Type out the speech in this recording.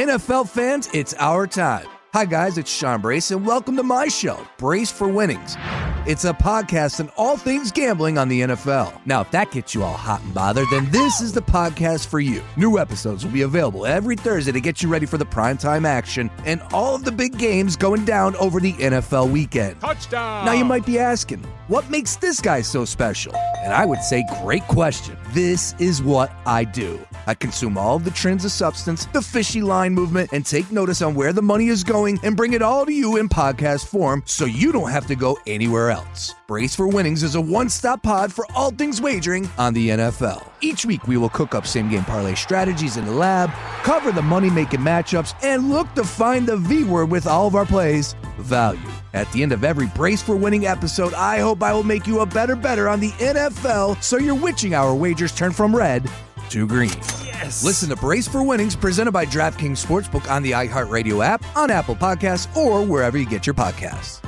NFL fans, it's our time. Hi, guys, it's Sean Brace, and welcome to my show, Brace for Winnings. It's a podcast on all things gambling on the NFL. Now, if that gets you all hot and bothered, then this is the podcast for you. New episodes will be available every Thursday to get you ready for the primetime action and all of the big games going down over the NFL weekend. Touchdown! Now, you might be asking, what makes this guy so special? And I would say, great question. This is what I do. I consume all of the trends of substance, the fishy line movement, and take notice on where the money is going and bring it all to you in podcast form so you don't have to go anywhere else. Brace for Winnings is a one stop pod for all things wagering on the NFL. Each week, we will cook up same game parlay strategies in the lab, cover the money making matchups, and look to find the V word with all of our plays value. At the end of every Brace for Winning episode, I hope I will make you a better better on the NFL so your witching hour wagers turn from red to green. Yes. Listen to Brace for Winnings presented by DraftKings Sportsbook on the iHeartRadio app, on Apple Podcasts, or wherever you get your podcasts.